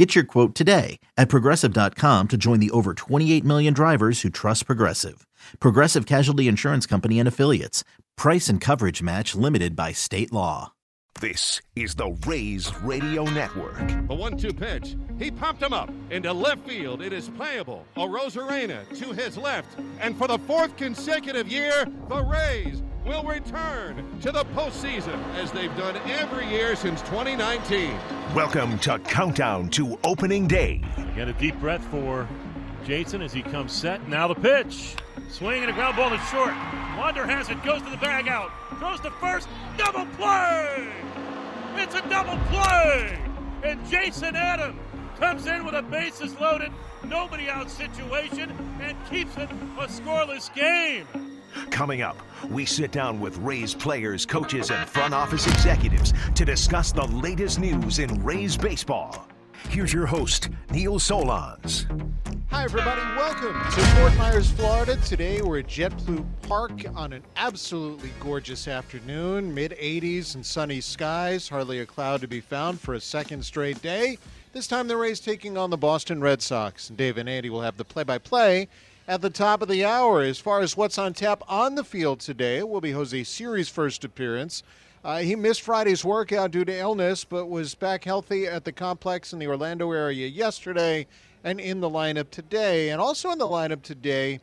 Get your quote today at progressive.com to join the over 28 million drivers who trust Progressive. Progressive Casualty Insurance Company and Affiliates. Price and coverage match limited by state law. This is the Rays Radio Network. The one two pitch. He popped him up into left field. It is playable. Arozarena to his left. And for the fourth consecutive year, the Rays will return to the postseason as they've done every year since 2019. Welcome to Countdown to Opening Day. Again, a deep breath for Jason as he comes set. Now the pitch. Swinging a ground ball to short. Wander has it, goes to the bag out. Throws to first. Double play! It's a double play! And Jason Adam comes in with a bases loaded, nobody out situation and keeps it a scoreless game. Coming up, we sit down with Rays players, coaches, and front office executives to discuss the latest news in Rays baseball. Here's your host, Neil Solondz. Hi, everybody. Welcome to Fort Myers, Florida. Today we're at JetBlue Park on an absolutely gorgeous afternoon, mid 80s and sunny skies, hardly a cloud to be found for a second straight day. This time the Rays taking on the Boston Red Sox. And Dave and Andy will have the play by play at the top of the hour. As far as what's on tap on the field today, it will be Jose Siri's first appearance. Uh, he missed Friday's workout due to illness, but was back healthy at the complex in the Orlando area yesterday and in the lineup today. And also in the lineup today,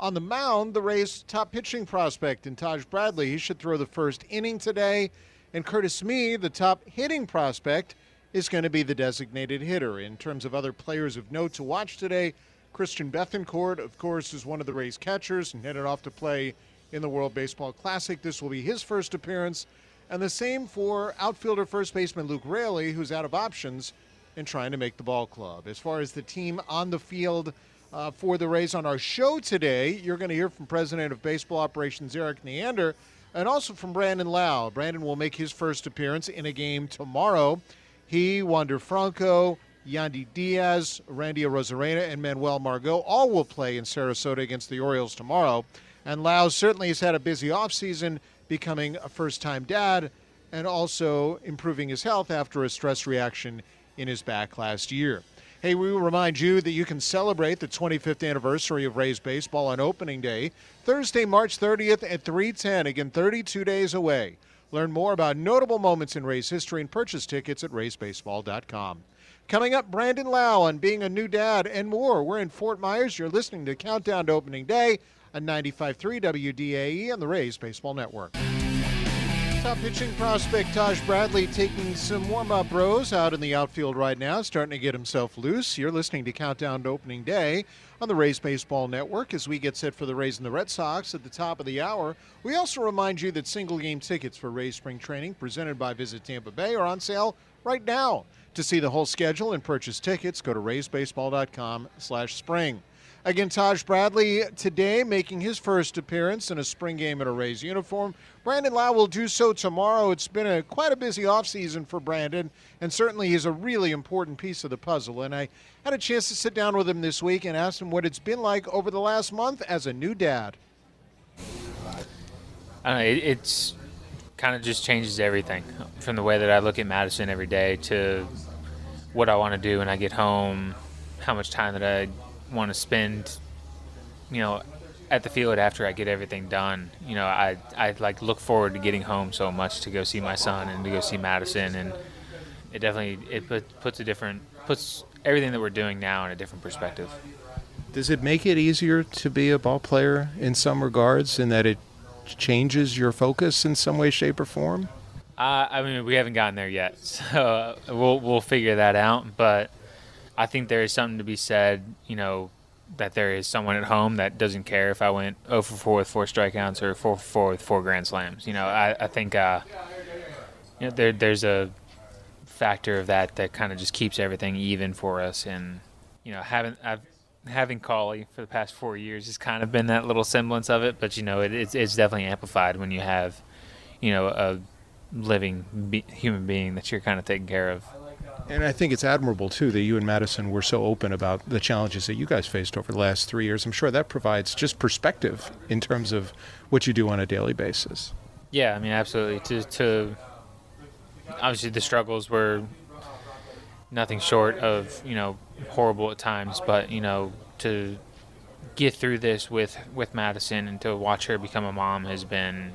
on the mound, the Rays' top pitching prospect in Taj Bradley. He should throw the first inning today. And Curtis Mead, the top hitting prospect, is going to be the designated hitter. In terms of other players of note to watch today, Christian Bethancourt, of course, is one of the Rays catchers and headed off to play in the World Baseball Classic. This will be his first appearance. And the same for outfielder first baseman Luke Raley, who's out of options and trying to make the ball club. As far as the team on the field uh, for the Rays on our show today, you're going to hear from President of Baseball Operations Erik Neander and also from Brandon Lowe. Brandon will make his first appearance in a game tomorrow. He, Wander Franco, Yandy Diaz, Randy Arozarena, and Manuel Margot all will play in Sarasota against the Orioles tomorrow. And Lowe certainly has had a busy offseason becoming a first time dad and also improving his health after a stress reaction in his back last year. Hey, we will remind you that you can celebrate the 25th anniversary of Rays baseball on opening day, Thursday, March 30th at 310, again 32 days away. Learn more about notable moments in Rays history and purchase tickets at raysbaseball.com. Coming up, Brandon Lowe on being a new dad and more. We're in Fort Myers. You're listening to Countdown to Opening Day on 95.3 WDAE on the Rays Baseball Network. Top pitching prospect Taj Bradley taking some warm up rows out in the outfield right now, starting to get himself loose. You're listening to Countdown to Opening Day on the Rays Baseball Network as we get set for the Rays and the Red Sox at the top of the hour. We also remind you that single game tickets for Rays Spring Training presented by Visit Tampa Bay are on sale right now. To see the whole schedule and purchase tickets, go to raysbaseball.com slash spring. Again, Taj Bradley today making his first appearance in a spring game in a Rays uniform. Brandon Lowe will do so tomorrow. It's been a quite a busy offseason for Brandon, and certainly he's a really important piece of the puzzle. And I had a chance to sit down with him this week and ask him what it's been like over the last month as a new dad. Know, it, it's kind of just changes everything from the way that I look at Madison every day to what I want to do when I get home, how much time that I want to spend, you know, at the field after I get everything done. You know, I I like look forward to getting home so much to go see my son and to go see Madison, and it definitely it put, puts a different puts everything that we're doing now in a different perspective. Does it make it easier to be a ball player in some regards, in that it changes your focus in some way, shape, or form? Uh, I mean, we haven't gotten there yet, so uh, we'll we'll figure that out. But I think there is something to be said, you know, that there is someone at home that doesn't care if I went 0 for 4 with four strikeouts or 4 for 4 with four grand slams. You know, I, I think uh, you know there there's a factor of that that kind of just keeps everything even for us. And you know, haven't I've having Collie for the past four years has kind of been that little semblance of it, but you know, it, it's, it's definitely amplified when you have, you know, a living be- human being that you're kind of taking care of. And I think it's admirable too that you and Madison were so open about the challenges that you guys faced over the last three years. I'm sure that provides just perspective in terms of what you do on a daily basis. Yeah, I mean, absolutely. To, to obviously the struggles were nothing short of you know horrible at times, but you know to get through this with with Madison and to watch her become a mom has been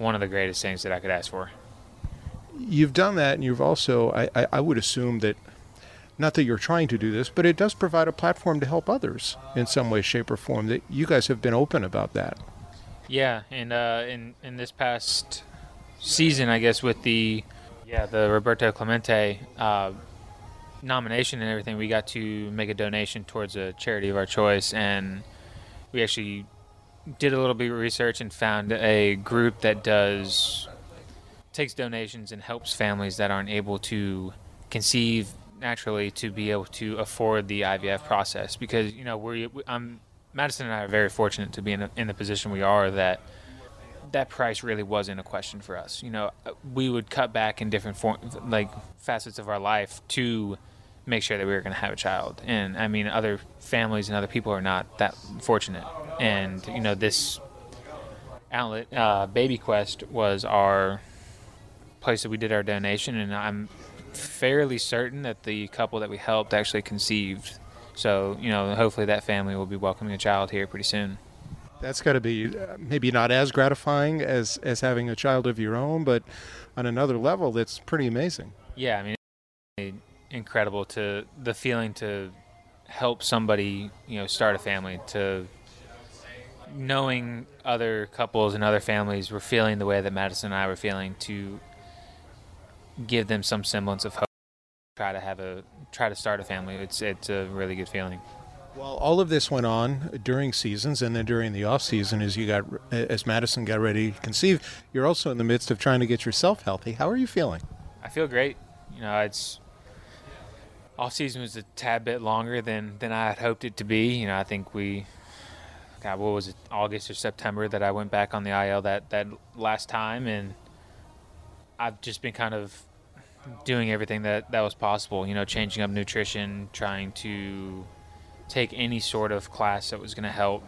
one of the greatest things that I could ask for. You've done that, and you've also, I, I, I would assume that, not that you're trying to do this, but it does provide a platform to help others in some way, shape, or form. That you guys have been open about that. Yeah, and uh, in in this past season, I guess with the yeah the Roberto Clemente uh, nomination and everything, we got to make a donation towards a charity of our choice, and we actually did a little bit of research and found a group that does takes donations and helps families that aren't able to conceive naturally to be able to afford the IVF process because you know we I'm Madison and I are very fortunate to be in, in the position we are that that price really wasn't a question for us. You know, we would cut back in different form, like facets of our life to make sure that we were going to have a child. And I mean, other families and other people are not that fortunate. And you know, this outlet, uh, Baby Quest, was our place that we did our donation, and I'm fairly certain that the couple that we helped actually conceived. So you know, hopefully that family will be welcoming a child here pretty soon. That's got to be uh, maybe not as gratifying as as having a child of your own, but on another level, that's pretty amazing. Yeah, I mean, incredible to the feeling to help somebody, you know, start a family to knowing other couples and other families were feeling the way that Madison and I were feeling to give them some semblance of hope try to have a try to start a family. It's it's a really good feeling. Well all of this went on during seasons and then during the off season as you got as Madison got ready to conceive you're also in the midst of trying to get yourself healthy. How are you feeling? I feel great. You know it's off season was a tad bit longer than than I had hoped it to be. You know I think we God, what was it, August or September that I went back on the IL that, that last time, and I've just been kind of doing everything that, that was possible, you know, changing up nutrition, trying to take any sort of class that was going to help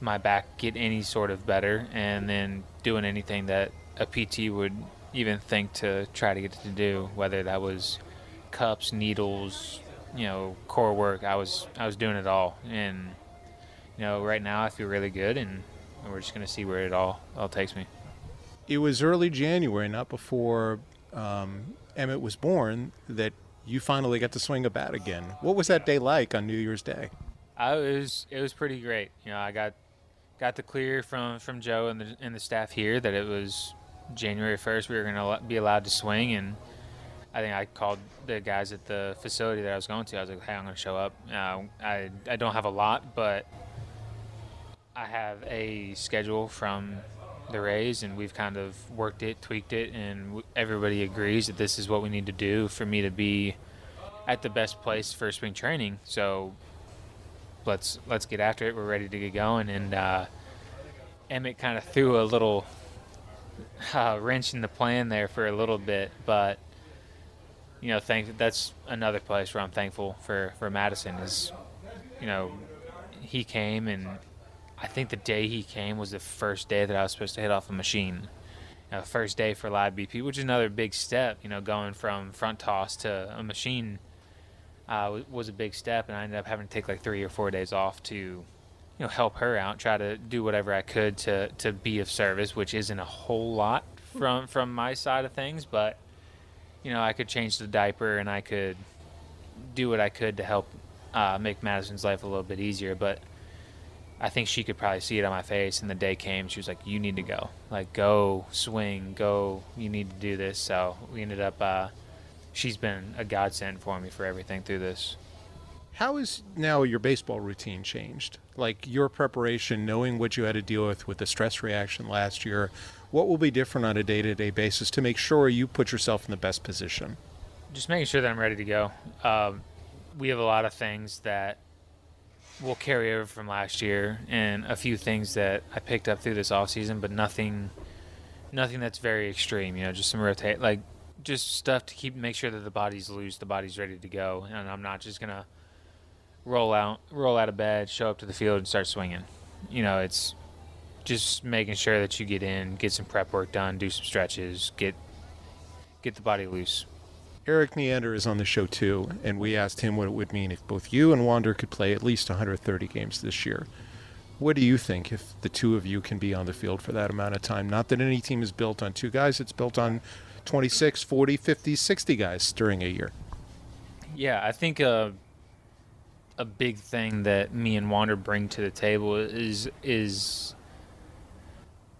my back get any sort of better, and then doing anything that a PT would even think to try to get to do, whether that was cups, needles, you know, core work. I was I was doing it all, and you know, right now I feel really good, and we're just going to see where it all all takes me. It was early January, not before um, Emmett was born, that you finally got to swing a bat again. What was that day like on New Year's Day? I was it was pretty great. You know, I got got the clear from from Joe and the and the staff here that it was January first we were going to be allowed to swing, and I think I called the guys at the facility that I was going to. I was like, "Hey, I'm going to show up. Uh, I I don't have a lot, but I have a schedule from the Rays, and we've kind of worked it, tweaked it, and everybody agrees that this is what we need to do for me to be at the best place for spring training. So let's let's get after it. We're ready to get going. And uh, Emmett kind of threw a little uh, wrench in the plan there for a little bit, but you know, thank that's another place where I'm thankful for for Madison is, you know, he came and I think the day he came was the first day that I was supposed to hit off a machine. You know, first day for live BP, which is another big step. You know, going from front toss to a machine uh, was a big step, and I ended up having to take like three or four days off to, you know, help her out, try to do whatever I could to to be of service, which isn't a whole lot from from my side of things, but you know, I could change the diaper and I could do what I could to help uh, make Madison's life a little bit easier, but I think she could probably see it on my face. And the day came, she was like, "You need to go. Like, go swing. Go. You need to do this." So we ended up. Uh, she's been a godsend for me for everything through this. How is now your baseball routine changed? Like your preparation, knowing what you had to deal with with the stress reaction last year, what will be different on a day-to-day basis to make sure you put yourself in the best position? Just making sure that I'm ready to go. Um, we have a lot of things that will carry over from last year and a few things that I picked up through this off season, but nothing nothing that's very extreme, you know, just some rotate like just stuff to keep make sure that the body's loose, the body's ready to go, and I'm not just gonna roll out roll out of bed, show up to the field, and start swinging. You know, it's just making sure that you get in, get some prep work done, do some stretches, get get the body loose. Erik Neander is on the show too, and we asked him what it would mean if both you and Wander could play at least 130 games this year. What do you think if the two of you can be on the field for that amount of time? Not that any team is built on two guys, it's built on 26, 40, 50, 60 guys during a year. Yeah, I think uh, a big thing that me and Wander bring to the table is is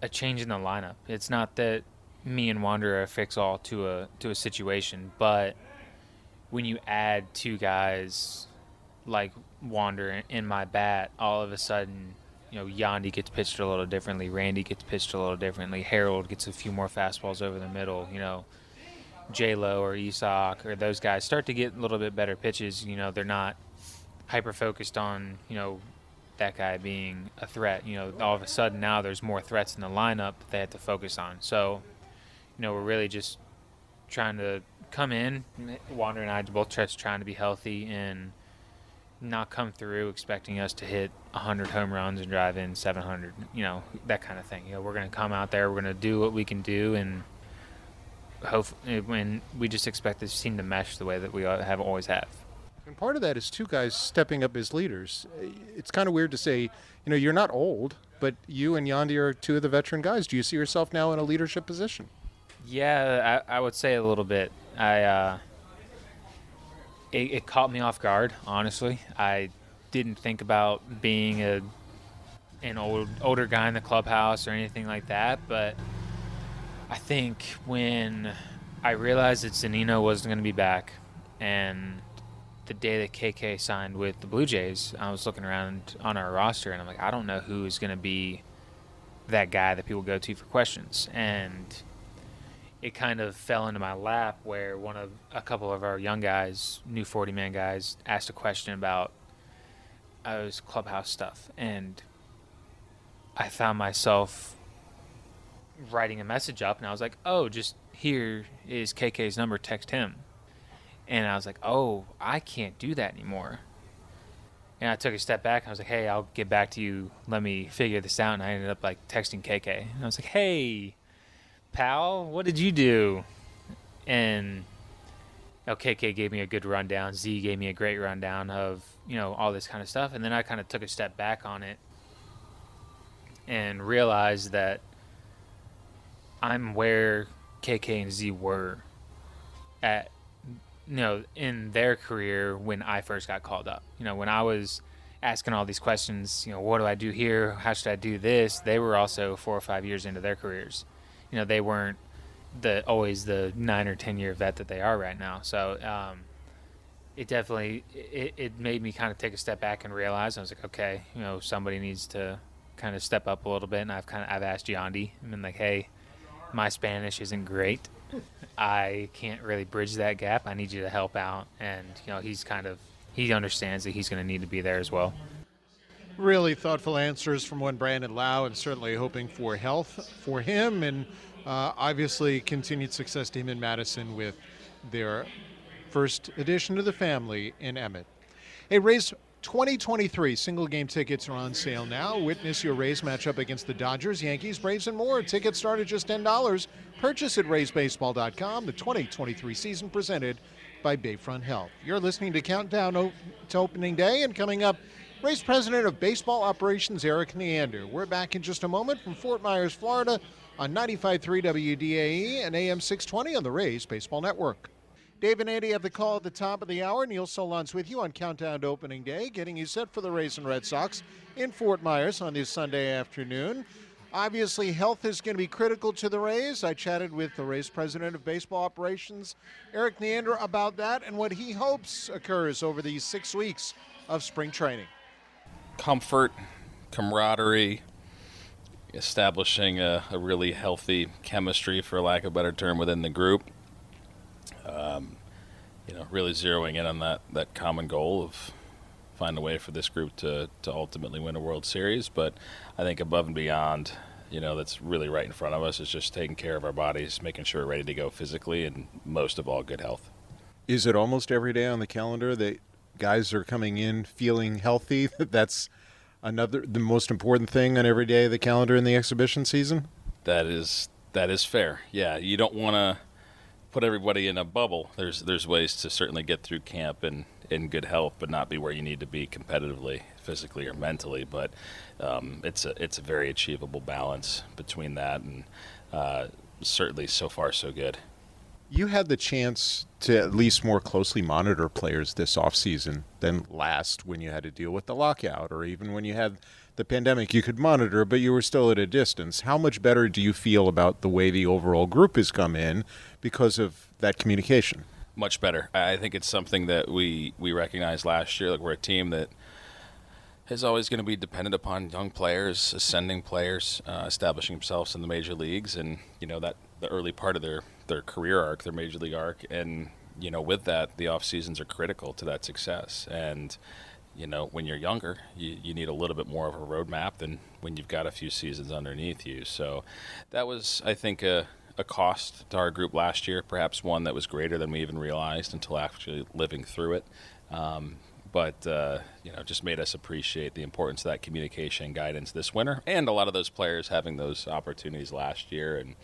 a change in the lineup. It's not that me and Wander are fix all to a to a situation, but when you add two guys like Wander in my bat, all of a sudden, you know, Yandy gets pitched a little differently, Randy gets pitched a little differently, Harold gets a few more fastballs over the middle, you know, J Lo or Isaac or those guys start to get a little bit better pitches. You know, they're not hyper focused on, you know, that guy being a threat. You know, all of a sudden now there's more threats in the lineup that they have to focus on. So, you know, we're really just trying to come in. Wander and I both just trying to be healthy and not come through expecting us to hit 100 home runs and drive in 700. You know, that kind of thing. You know, we're going to come out there, we're going to do what we can do, and hope when we just expect this team to mesh the way that we uh, have always have. And part of that is two guys stepping up as leaders. It's kind of weird to say, you know, you're not old, but you and Yandy are two of the veteran guys. Do you see yourself now in a leadership position? Yeah, I, I would say a little bit. I uh, it, it caught me off guard. Honestly, I didn't think about being a an old older guy in the clubhouse or anything like that. But I think when I realized that Zunino wasn't going to be back, and the day that KK signed with the Blue Jays, I was looking around on our roster, and I'm like, I don't know who is going to be that guy that people go to for questions, and it kind of fell into my lap where one of a couple of our young guys, new 40 man guys, asked a question about uh, was clubhouse stuff, and I found myself writing a message up, and I was like, "Oh, just here is KK's number. Text him." And I was like, "Oh, I can't do that anymore." And I took a step back. And I was like, "Hey, I'll get back to you. Let me figure this out." And I ended up like texting KK, and I was like, "Hey." pal, what did you do? And LKK gave me a good rundown. Z gave me a great rundown of, you know, all this kind of stuff. And then I kind of took a step back on it and realized that I'm where KK and Z were at, you know, in their career when I first got called up. You know, when I was asking all these questions, you know, what do I do here? How should I do this? They were also four or five years into their careers you know they weren't the always the nine or ten year vet that they are right now. So um, it definitely it, it made me kind of take a step back and realize I was like, okay, you know, somebody needs to kind of step up a little bit. And I've kind of I've asked Yandy. I've been like, hey, my Spanish isn't great. I can't really bridge that gap. I need you to help out. And you know, he's kind of he understands that he's going to need to be there as well. Really thoughtful answers from one Brandon Lowe, and certainly hoping for health for him and uh, obviously continued success to him in Madison with their first addition to the family in Emmett. Hey, Rays 2023 single game tickets are on sale now. Witness your Rays matchup against the Dodgers, Yankees, Braves, and more. Tickets start at just $10. Purchase at RaysBaseball.com. The 2023 season presented by Bayfront Health. You're listening to Countdown to Opening Day, and coming up, Rays President of Baseball Operations Erik Neander. We're back in just a moment from Fort Myers, Florida on 95.3 WDAE and AM 620 on the Rays Baseball Network. Dave and Andy have the call at the top of the hour. Neil Solondz with you on Countdown to Opening Day, getting you set for the Rays and Red Sox in Fort Myers on this Sunday afternoon. Obviously, health is going to be critical to the Rays. I chatted with the Rays president of baseball operations, Erik Neander, about that and what he hopes occurs over these six weeks of spring training comfort, camaraderie, establishing a, a, really healthy chemistry, for lack of a better term, within the group. Um, you know, really zeroing in on that, that common goal of find a way for this group to to ultimately win a World Series. But I think above and beyond, you know, that's really right in front of us is just taking care of our bodies, making sure we're ready to go physically, and most of all, good health. Is it almost every day on the calendar that guys are coming in feeling healthy? That's another the most important thing on every day of the calendar in the exhibition season. That is that is fair. Yeah, you don't want to put everybody in a bubble. There's there's ways to certainly get through camp and in good health, but not be where you need to be competitively, physically or mentally. But um, it's a it's a very achievable balance between that, and uh, certainly so far so good. You had the chance to at least more closely monitor players this offseason than last when you had to deal with the lockout or even when you had the pandemic. You could monitor, but you were still at a distance. How much better do you feel about the way the overall group has come in because of that communication? Much better. I think it's something that we, we recognized last year. Like we're a team that is always going to be dependent upon young players, ascending players, uh, establishing themselves in the major leagues, and you know that the early part of their their career arc, their major league arc, and you know with that the off seasons are critical to that success. And you know when you're younger, you, you need a little bit more of a roadmap than when you've got a few seasons underneath you. So that was, I think, a a cost to our group last year, perhaps one that was greater than we even realized until actually living through it. Um, but uh, you know, just made us appreciate the importance of that communication guidance this winter, and a lot of those players having those opportunities last year and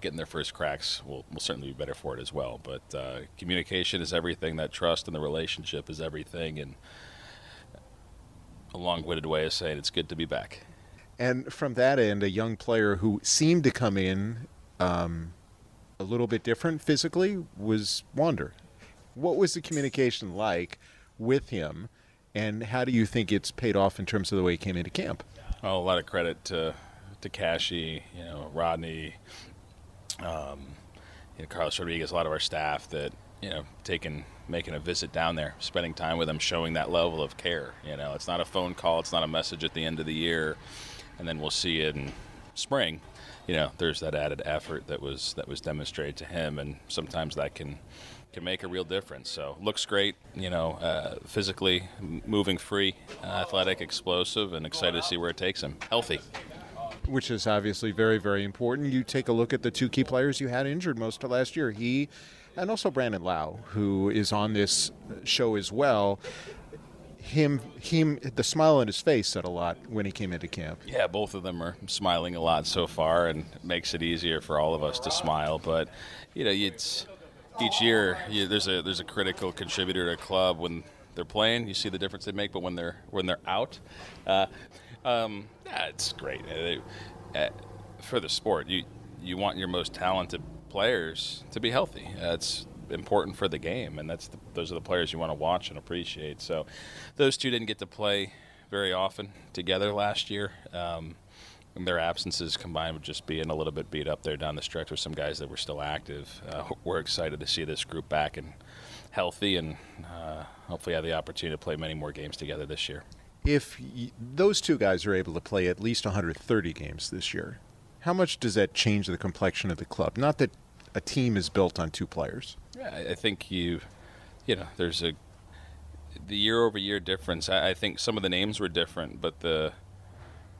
getting their first cracks will, will certainly be better for it as well. But uh, communication is everything. That trust and the relationship is everything. And a long-winded way of saying it's good to be back. And from that end, a young player who seemed to come in um, a little bit different physically was Wander. What was the communication like with him, and how do you think it's paid off in terms of the way he came into camp? Oh, a lot of credit to to Cashy, you know, Rodney, um, you know, Carlos Rodriguez, a lot of our staff that you know taking making a visit down there, spending time with them, showing that level of care. You know, it's not a phone call, it's not a message at the end of the year, and then we'll see it in spring. You know, there's that added effort that was that was demonstrated to him, and sometimes that can can make a real difference. So looks great, you know, uh, physically moving free, uh, athletic, explosive, and excited to see where it takes him. Healthy which is obviously very, very important. You take a look at the two key players you had injured most of last year. He and also Brandon Lowe, who is on this show as well. Him, him, the smile on his face said a lot when he came into camp. Yeah, both of them are smiling a lot so far, and it makes it easier for all of us to smile. But you know, it's each year you, there's a there's a critical contributor to a club when they're playing. You see the difference they make, but when they're when they're out, uh, um, yeah, it's great. Uh, uh, for the sport, you you want your most talented players to be healthy. That's important for the game, and that's the, those are the players you want to watch and appreciate. So, those two didn't get to play very often together last year. Um, their absences combined with just being a little bit beat up there down the stretch with some guys that were still active. Uh, we're excited to see this group back and healthy, and uh, hopefully have the opportunity to play many more games together this year if y- those two guys are able to play at least 130 games this year, how much does that change the complexion of the club? Not that a team is built on two players. Yeah, I think you, you know, there's a the year over year difference. I, I think some of the names were different, but the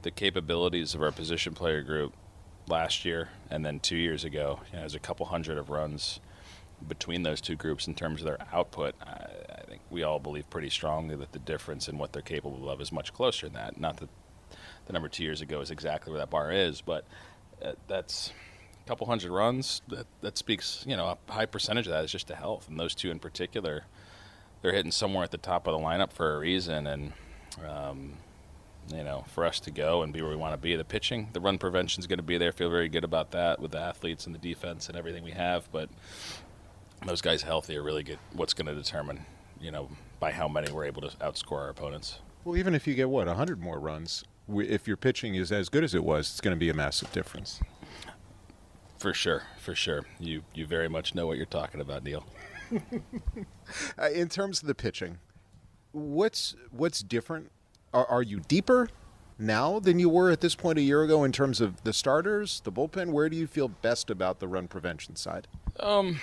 the capabilities of our position player group last year and then two years ago, you know, there's a couple hundred of runs between those two groups in terms of their output. I, I, think we all believe pretty strongly that the difference in what they're capable of is much closer than that. Not that the number two years ago is exactly where that bar is, but uh, that's couple hundred runs. That, that speaks, you know, a high percentage of that is just to health. And those two in particular, they're hitting somewhere at the top of the lineup for a reason. And, um, you know, for us to go and be where we want to be. The pitching, the run prevention is going to be there. Feel very good about that with the athletes and the defense and everything we have. But those guys healthy are really good. What's going to determine, you know, by how many we're able to outscore our opponents. Well, even if you get what 100 more runs, if your pitching is as good as it was, it's going to be a massive difference. For sure, for sure. You you very much know what you're talking about, Neil. Uh, in terms of the pitching, what's what's different? Are, are you deeper now than you were at this point a year ago in terms of the starters, the bullpen? Where do you feel best about the run prevention side? Um,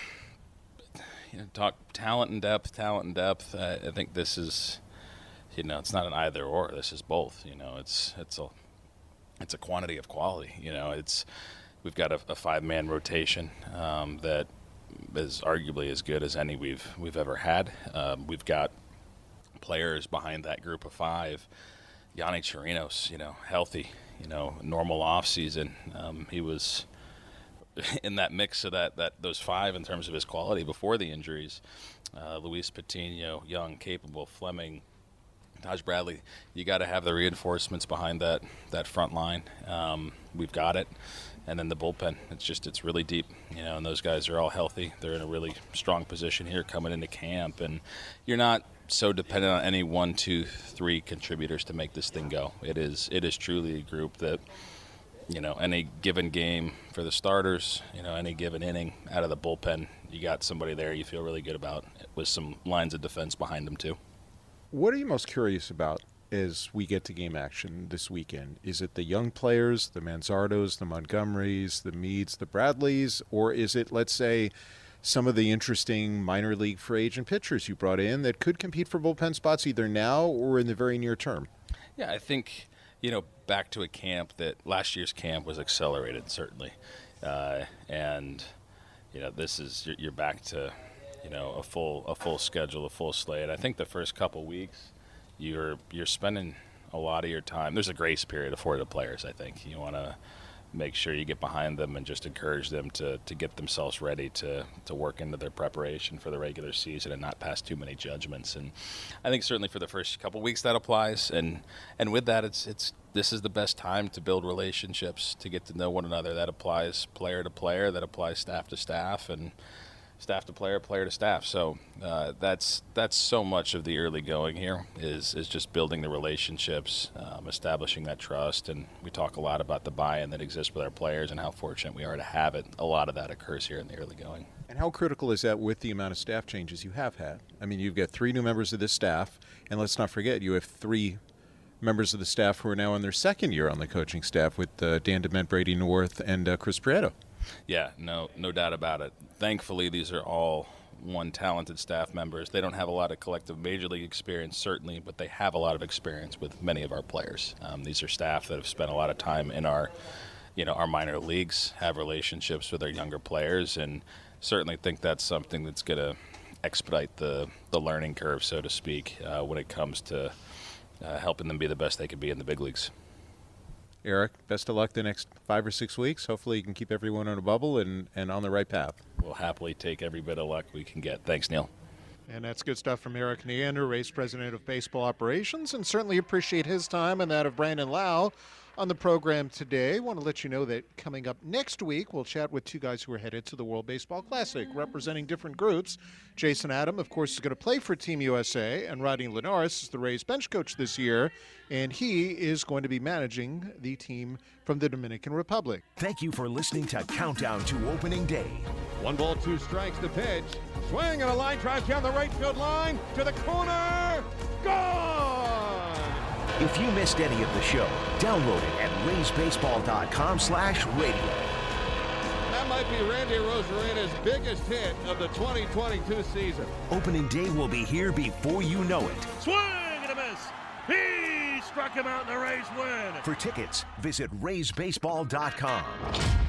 you know, talk talent and depth, talent and depth. I, I think this is you know, it's not an either or. This is both. You know, it's it's a it's a quantity of quality. You know, it's we've got a, a five man rotation um, that is arguably as good as any we've we've ever had. Um, we've got players behind that group of five. Yonny Chirinos, you know, healthy, you know, normal off season. Um, he was in that mix of that, that those five in terms of his quality before the injuries. Uh, Luis Patino, young, capable, Fleming, Taj Bradley. You got to have the reinforcements behind that that front line. Um, we've got it, and then the bullpen. It's just it's really deep, you know. And those guys are all healthy. They're in a really strong position here coming into camp, and you're not so dependent on any one, two, three contributors to make this thing go. It is it is truly a group that you know, any given game for the starters, you know, any given inning out of the bullpen, you got somebody there you feel really good about with some lines of defense behind them too. What are you most curious about as we get to game action this weekend? Is it the young players, the Manzardos, the Montgomerys, the Meads, the Bradleys, or is it, let's say, some of the interesting minor league free agent pitchers you brought in that could compete for bullpen spots either now or in the very near term? Yeah, I think you know, back to a camp that last year's camp was accelerated, certainly. Uh, and, you know, this is, you're, back to, you know, a full, a full schedule, a full slate. I think the first couple weeks, you're, you're spending a lot of your time. There's a grace period afforded to players, I think. You want to, make sure you get behind them and just encourage them to, to get themselves ready to, to work into their preparation for the regular season and not pass too many judgments. And I think certainly for the first couple weeks that applies. And and with that, it's it's this is the best time to build relationships, to get to know one another. That applies player to player, that applies staff to staff, and staff to player, player to staff. So uh, that's that's so much of the early going here is is just building the relationships, um, establishing that trust, and we talk a lot about the buy-in that exists with our players and how fortunate we are to have it. A lot of that occurs here in the early going. And how critical is that with the amount of staff changes you have had? I mean, you've got three new members of this staff, and let's not forget you have three members of the staff who are now in their second year on the coaching staff with uh, Dan Dement, Brady North, and uh, Chris Prieto. Yeah, no, no doubt about it. Thankfully, these are all one talented staff members. They don't have a lot of collective major league experience, certainly, but they have a lot of experience with many of our players. Um, these are staff that have spent a lot of time in our, you know, our minor leagues, have relationships with our younger players, and certainly think that's something that's going to expedite the the learning curve, so to speak, uh, when it comes to uh, helping them be the best they could be in the big leagues. Eric, best of luck the next five or six weeks. Hopefully, you can keep everyone on a bubble and, and on the right path. We'll happily take every bit of luck we can get. Thanks, Neil. And that's good stuff from Erik Neander, Rays President of Baseball Operations, and certainly appreciate his time and that of Brandon Lowe on the program today. Want to let you know that coming up next week, we'll chat with two guys who are headed to the World Baseball Classic, representing different groups. Jason Adam, of course, is going to play for Team USA, and Rodney Linares is the Rays bench coach this year, and he is going to be managing the team from the Dominican Republic. Thank you for listening to Countdown to Opening Day. One ball, two strikes, the pitch. Swing and a line drive down the right field line to the corner. Gone! If you missed any of the show, download it at raysbaseball.com slash radio. That might be Randy Arozarena's biggest hit of the 2022 season. Opening day will be here before you know it. Swing and a miss. He struck him out and the Rays win. For tickets, visit raysbaseball.com.